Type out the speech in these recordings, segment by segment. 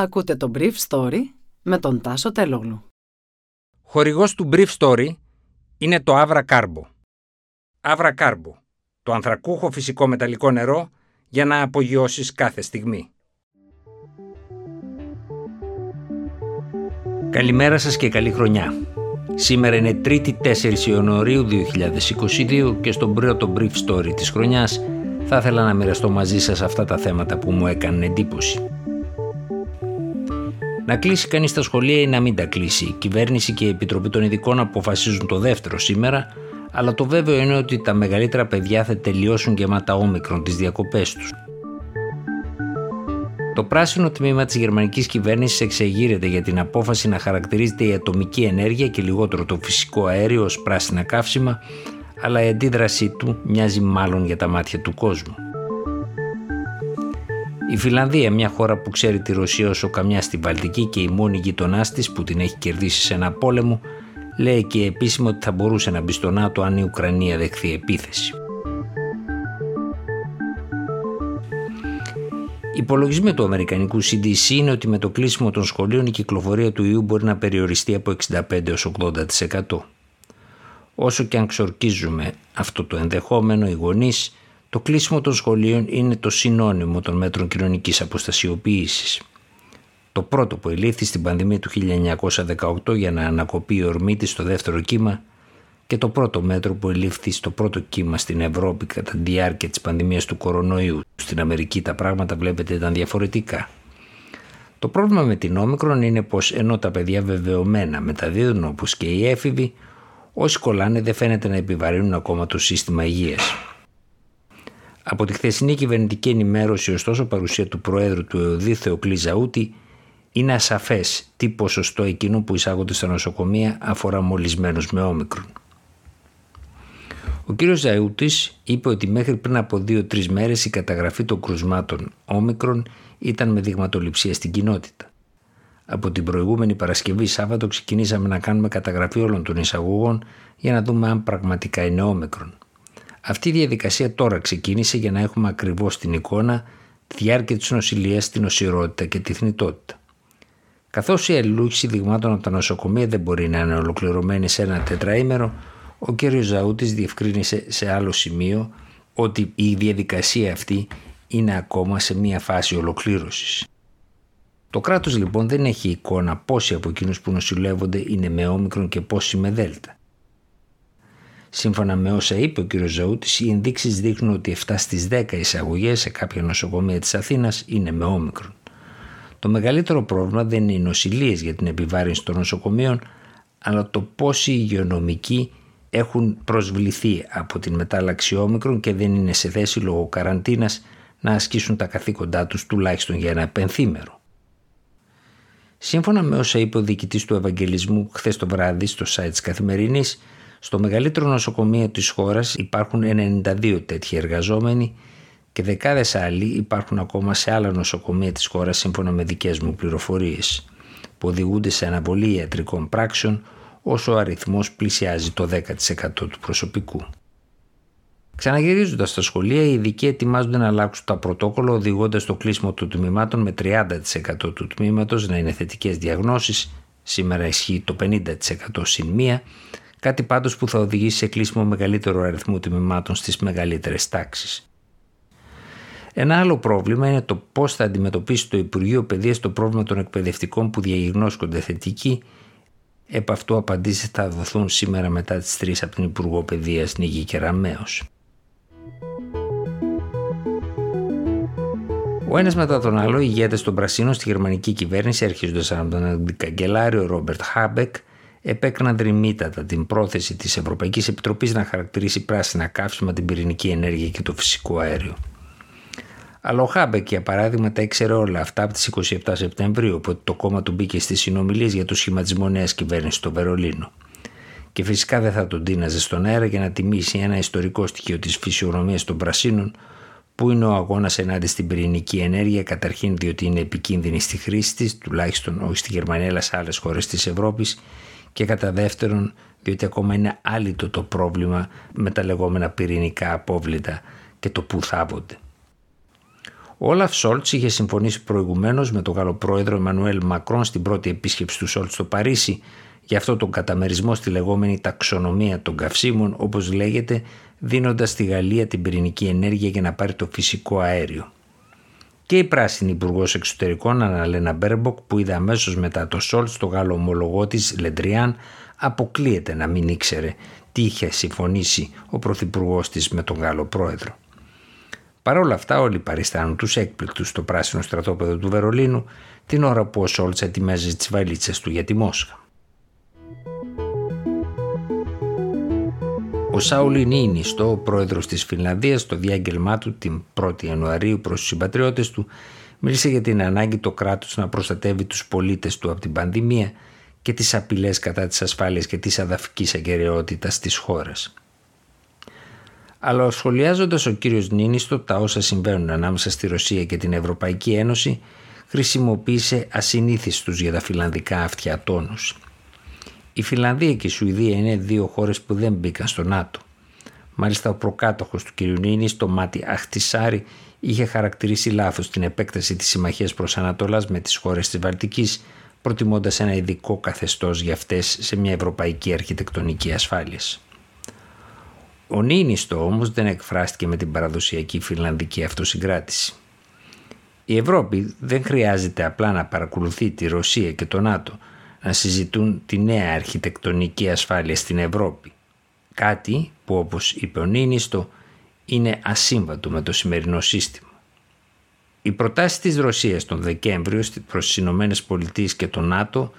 Ακούτε το Brief Story με τον Τάσο Τελόγλου. Χορηγός του Brief Story είναι το Avra Carbo. Avra Carbo, το ανθρακούχο φυσικό μεταλλικό νερό για να απογειώσεις κάθε στιγμή. Καλημέρα σας και καλή χρονιά. Σήμερα είναι 3η 4 Ιανουαρίου 2022 και στον πρώτο Brief Story της χρονιάς θα ήθελα να μοιραστώ μαζί σας αυτά τα θέματα που μου έκανε εντύπωση. Να κλείσει κανείς τα σχολεία ή να μην τα κλείσει. Η κυβέρνηση και η Επιτροπή των Ειδικών αποφασίζουν το δεύτερο σήμερα, αλλά το βέβαιο είναι ότι τα μεγαλύτερα παιδιά θα τελειώσουν γεμάτα όμικρον τις διακοπές τους. Το πράσινο τμήμα της γερμανικής κυβέρνησης εξεγείρεται για την απόφαση να χαρακτηρίζεται η ατομική ενέργεια και λιγότερο το φυσικό αέριο ως πράσινα καύσιμα, αλλά η αντίδρασή του μοιάζει μάλλον για τα μάτια του κόσμου. Η Φιλανδία, μια χώρα που ξέρει τη Ρωσία όσο καμιά στη Βαλτική και η μόνη γειτονά της που την έχει κερδίσει σε ένα πόλεμο, λέει και επίσημα ότι θα μπορούσε να μπει στο ΝΑΤΟ αν η Ουκρανία δεχθεί επίθεση. Υπολογισμοί του Αμερικανικού CDC είναι ότι με το κλείσιμο των σχολείων η κυκλοφορία του ιού μπορεί να περιοριστεί από 65 έως 80%. Όσο και αν ξορκίζουμε αυτό το ενδεχόμενο, οι γονείς το κλείσιμο των σχολείων είναι το συνώνυμο των μέτρων κοινωνικής αποστασιοποίησης. Το πρώτο που ελήφθη στην πανδημία του 1918 για να ανακοπεί η ορμή της στο δεύτερο κύμα και το πρώτο μέτρο που ελήφθη στο πρώτο κύμα στην Ευρώπη κατά τη διάρκεια της πανδημίας του κορονοϊού. Στην Αμερική τα πράγματα βλέπετε ήταν διαφορετικά. Το πρόβλημα με την όμικρον είναι πως ενώ τα παιδιά βεβαιωμένα μεταδίδουν όπως και οι έφηβοι, όσοι κολλάνε δεν φαίνεται να επιβαρύνουν ακόμα το σύστημα υγείας. Από τη χθεσινή κυβερνητική ενημέρωση, ωστόσο, παρουσία του Προέδρου του ΕΟΔΗ Θεοκλή Ζαούτη είναι ασαφές τι ποσοστό εκείνο που εισάγονται στα νοσοκομεία αφορά μολυσμένους με όμικρον. Ο κ. Ζαούτης είπε ότι μέχρι πριν από δύο-τρεις μέρες η καταγραφή των κρουσμάτων όμικρον ήταν με δειγματοληψία στην κοινότητα. Από την προηγούμενη Παρασκευή Σάββατο ξεκινήσαμε να κάνουμε καταγραφή όλων των εισαγωγών για να δούμε αν πραγματικά είναι όμικρον. Αυτή η διαδικασία τώρα ξεκίνησε για να έχουμε ακριβώς την εικόνα τη διάρκεια της νοσηλείας, την οσιρότητα και τη θνητότητα. Καθώς η αλληλούχηση δειγμάτων από τα νοσοκομεία δεν μπορεί να είναι ολοκληρωμένη σε ένα τετραήμερο, ο κ. Ζαούτης διευκρίνησε σε άλλο σημείο ότι η διαδικασία αυτή είναι ακόμα σε μια φάση ολοκλήρωσης. Το κράτος λοιπόν δεν έχει εικόνα πόσοι από εκείνους που νοσηλεύονται είναι με όμικρον και πόσοι με δέλτα. Σύμφωνα με όσα είπε ο κ. Ζαούτης, οι ενδείξεις δείχνουν ότι 7 στις 10 εισαγωγές σε κάποια νοσοκομεία της Αθήνας είναι με όμικρον. Το μεγαλύτερο πρόβλημα δεν είναι οι νοσηλίες για την επιβάρυνση των νοσοκομείων, αλλά το πόσοι υγειονομικοί έχουν προσβληθεί από την μετάλλαξη όμικρον και δεν είναι σε θέση λόγω καραντίνας να ασκήσουν τα καθήκοντά τους τουλάχιστον για ένα πενθήμερο. Σύμφωνα με όσα είπε ο διοικητής του Ευαγγελισμού χθες το βράδυ στο site της Καθημερινής, στο μεγαλύτερο νοσοκομείο της χώρας υπάρχουν 92 τέτοιοι εργαζόμενοι και δεκάδες άλλοι υπάρχουν ακόμα σε άλλα νοσοκομεία της χώρας σύμφωνα με δικές μου πληροφορίες που οδηγούνται σε αναβολή ιατρικών πράξεων όσο ο αριθμός πλησιάζει το 10% του προσωπικού. Ξαναγυρίζοντας στα σχολεία, οι ειδικοί ετοιμάζονται να αλλάξουν τα πρωτόκολλα, οδηγώντας το κλείσιμο των τμήματων με 30% του τμήματος να είναι θετικές διαγνώσεις. Σήμερα ισχύει το 50% συν μία κάτι πάντως που θα οδηγήσει σε κλείσιμο μεγαλύτερου αριθμού τμήματων στις μεγαλύτερες τάξεις. Ένα άλλο πρόβλημα είναι το πώς θα αντιμετωπίσει το Υπουργείο Παιδείας το πρόβλημα των εκπαιδευτικών που διαγνώσκονται θετικοί. Επ' αυτού απαντήσεις θα δοθούν σήμερα μετά τις 3 από την Υπουργό Παιδείας Νίγη Κεραμέως. Ο ένας μετά τον άλλο, οι ηγέτες των Πρασίνων στη γερμανική κυβέρνηση, έρχονται από τον αντικαγκελάριο Ρόμπερτ Χάμπεκ, επέκριναν δρυμύτατα την πρόθεση της Ευρωπαϊκής Επιτροπής να χαρακτηρίσει πράσινα καύσιμα την πυρηνική ενέργεια και το φυσικό αέριο. Αλλά ο Χάμπεκ, για παράδειγμα, τα ήξερε όλα αυτά από τις 27 Σεπτεμβρίου, οπότε το κόμμα του μπήκε στις συνομιλίες για το σχηματισμό νέας κυβέρνησης στο Βερολίνο. Και φυσικά δεν θα τον τίναζε στον αέρα για να τιμήσει ένα ιστορικό στοιχείο της φυσιογνωμία των Πρασίνων, που είναι ο αγώνας ενάντια στην πυρηνική ενέργεια, καταρχήν διότι είναι επικίνδυνη στη χρήση της, τουλάχιστον όχι στη Γερμανία, αλλά σε άλλες χώρες της Ευρώπης, και κατά δεύτερον διότι ακόμα είναι άλυτο το πρόβλημα με τα λεγόμενα πυρηνικά απόβλητα και το που θάβονται. Ο Όλαφ Σολτς είχε συμφωνήσει προηγουμένως με τον Γάλλο πρόεδρο Εμμανουέλ Μακρόν στην πρώτη επίσκεψη του Σολτς στο Παρίσι για αυτό τον καταμερισμό στη λεγόμενη ταξονομία των καυσίμων, όπως λέγεται, δίνοντας στη Γαλλία την πυρηνική ενέργεια για να πάρει το φυσικό αέριο. Και η πράσινη υπουργός εξωτερικών Αναλένα Μπέρμποκ, που είδε αμέσως μετά το Σολτς, το Γάλλο ομολογό της Λε Ντριάν, αποκλείεται να μην ήξερε τι είχε συμφωνήσει ο πρωθυπουργός της με τον Γάλλο πρόεδρο. Παρ' όλα αυτά, όλοι παριστάνουν τους έκπληκτους στο πράσινο στρατόπεδο του Βερολίνου την ώρα που ο Σόλτς ετοιμάζει τις βαλίτσες του για τη Μόσχα. Ο Σάουλι Νίνιστο, ο πρόεδρος της Φινλανδίας, στο διάγγελμά του την 1η Ιανουαρίου προς τους συμπατριώτες του, μίλησε για την ανάγκη το κράτος να προστατεύει τους πολίτες του από την πανδημία και τις απειλές κατά της ασφάλειας και της αδαφικής αγκαιρεότητας της χώρας. Αλλά σχολιάζοντας ο κύριος Νίνιστο τα όσα συμβαίνουν ανάμεσα στη Ρωσία και την Ευρωπαϊκή Ένωση, χρησιμοποίησε ασυνήθιστους για τα φιλανδικά αυτιά τόνους. Η Φιλανδία και η Σουηδία είναι δύο χώρες που δεν μπήκαν στο ΝΑΤΟ. Μάλιστα ο προκάτοχος του κ. Νίνη, το μάτι Αχτισάρη, είχε χαρακτηρίσει λάθος την επέκταση της συμμαχίας προς Ανατολάς με τις χώρες της Βαλτικής, προτιμώντας ένα ειδικό καθεστώς για αυτές σε μια ευρωπαϊκή αρχιτεκτονική ασφάλειας. Ο Νίνιστο όμως δεν εκφράστηκε με την παραδοσιακή φιλανδική αυτοσυγκράτηση. Η Ευρώπη δεν χρειάζεται απλά να παρακολουθεί τη Ρωσία και το ΝΑΤΟ να συζητούν τη νέα αρχιτεκτονική ασφάλεια στην Ευρώπη. Κάτι που όπως είπε ο Νίνιστο είναι ασύμβατο με το σημερινό σύστημα. Οι προτάσεις της Ρωσίας τον Δεκέμβριο προς τις Ηνωμένες Πολιτείες και το ΝΑΤΟ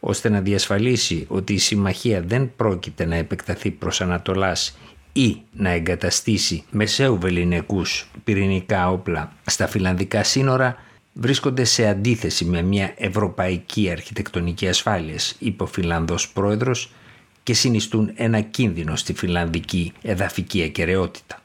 ώστε να διασφαλίσει ότι η συμμαχία δεν πρόκειται να επεκταθεί προς Ανατολάς ή να εγκαταστήσει μεσαίου βεληνικούς πυρηνικά όπλα στα φιλανδικά σύνορα βρίσκονται σε αντίθεση με μια ευρωπαϊκή αρχιτεκτονική ασφάλειας, είπε ο Φιλανδός πρόεδρος και συνιστούν ένα κίνδυνο στη φιλανδική εδαφική ακαιρεότητα.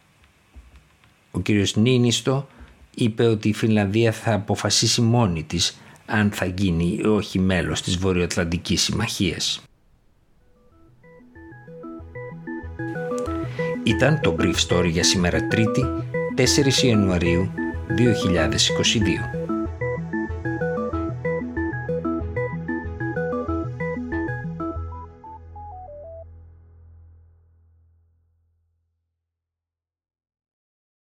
Ο κύριος Νίνιστο είπε ότι η Φιλανδία θα αποφασίσει μόνη της αν θα γίνει ή όχι μέλος της Βορειοατλαντικής Συμμαχίας. Ήταν το Brief Story για σήμερα Τρίτη, 4 Ιανουαρίου 2022.